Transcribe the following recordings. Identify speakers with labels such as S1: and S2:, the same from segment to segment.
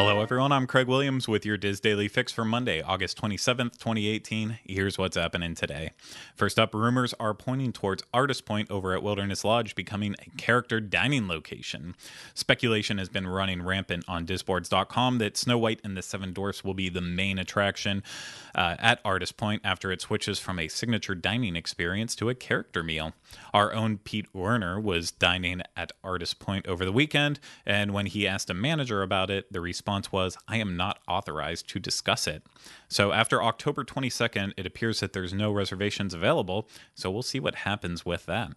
S1: Hello, everyone. I'm Craig Williams with your DIS Daily Fix for Monday, August 27th, 2018. Here's what's happening today. First up, rumors are pointing towards Artist Point over at Wilderness Lodge becoming a character dining location. Speculation has been running rampant on Disboards.com that Snow White and the Seven Dwarfs will be the main attraction uh, at Artist Point after it switches from a signature dining experience to a character meal. Our own Pete Werner was dining at Artist Point over the weekend, and when he asked a manager about it, the response response was, I am not authorized to discuss it. So after October 22nd, it appears that there's no reservations available, so we'll see what happens with that.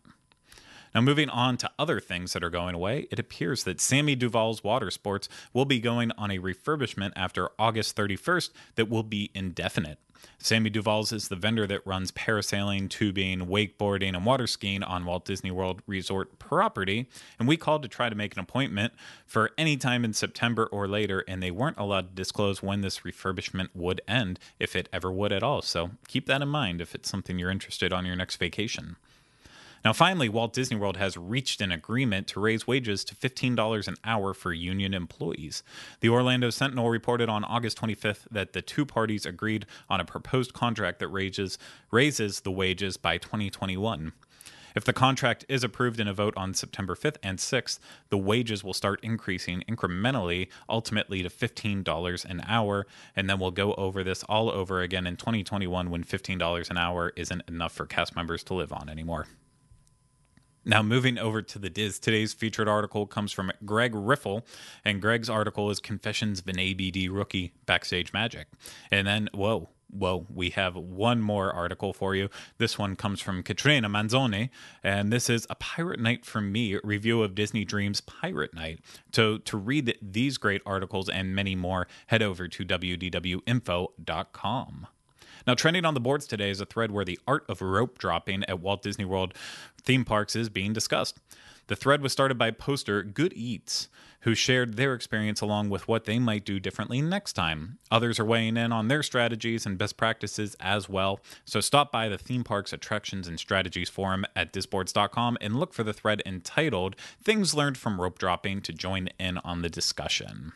S1: Now, moving on to other things that are going away, it appears that Sammy Duvall's Water Sports will be going on a refurbishment after August 31st that will be indefinite. Sammy Duvall's is the vendor that runs parasailing, tubing, wakeboarding, and water skiing on Walt Disney World Resort property. And we called to try to make an appointment for any time in September or later, and they weren't allowed to disclose when this refurbishment would end, if it ever would at all. So keep that in mind if it's something you're interested on your next vacation. Now, finally, Walt Disney World has reached an agreement to raise wages to $15 an hour for union employees. The Orlando Sentinel reported on August 25th that the two parties agreed on a proposed contract that raises, raises the wages by 2021. If the contract is approved in a vote on September 5th and 6th, the wages will start increasing incrementally, ultimately to $15 an hour. And then we'll go over this all over again in 2021 when $15 an hour isn't enough for cast members to live on anymore. Now, moving over to the DIS, today's featured article comes from Greg Riffle, and Greg's article is Confessions of an ABD Rookie Backstage Magic. And then, whoa, whoa, we have one more article for you. This one comes from Katrina Manzoni, and this is a Pirate Night for Me review of Disney Dreams Pirate Night. So, to read these great articles and many more, head over to wdwinfo.com. Now, trending on the boards today is a thread where the art of rope dropping at Walt Disney World theme parks is being discussed. The thread was started by poster Good Eats, who shared their experience along with what they might do differently next time. Others are weighing in on their strategies and best practices as well. So stop by the Theme Parks Attractions and Strategies forum at disboards.com and look for the thread entitled Things Learned from Rope Dropping to join in on the discussion.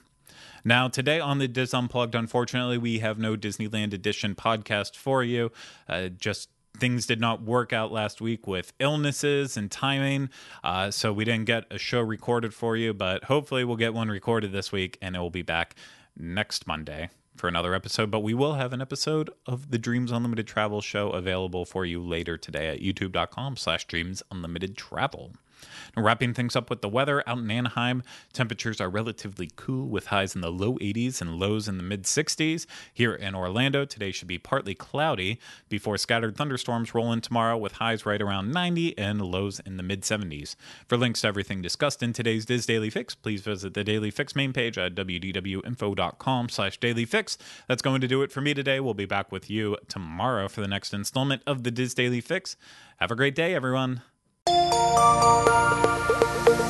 S1: Now, today on the Dis Unplugged, unfortunately, we have no Disneyland Edition podcast for you. Uh, just things did not work out last week with illnesses and timing. Uh, so we didn't get a show recorded for you, but hopefully we'll get one recorded this week and it will be back next Monday for another episode. But we will have an episode of the Dreams Unlimited Travel show available for you later today at youtube.com slash dreams unlimited travel. Wrapping things up with the weather out in Anaheim, temperatures are relatively cool with highs in the low 80s and lows in the mid 60s. Here in Orlando, today should be partly cloudy before scattered thunderstorms roll in tomorrow with highs right around 90 and lows in the mid 70s. For links to everything discussed in today's DIS Daily Fix, please visit the Daily Fix main page at wdwinfo.com slash dailyfix. That's going to do it for me today. We'll be back with you tomorrow for the next installment of the DIS Daily Fix. Have a great day, everyone. Música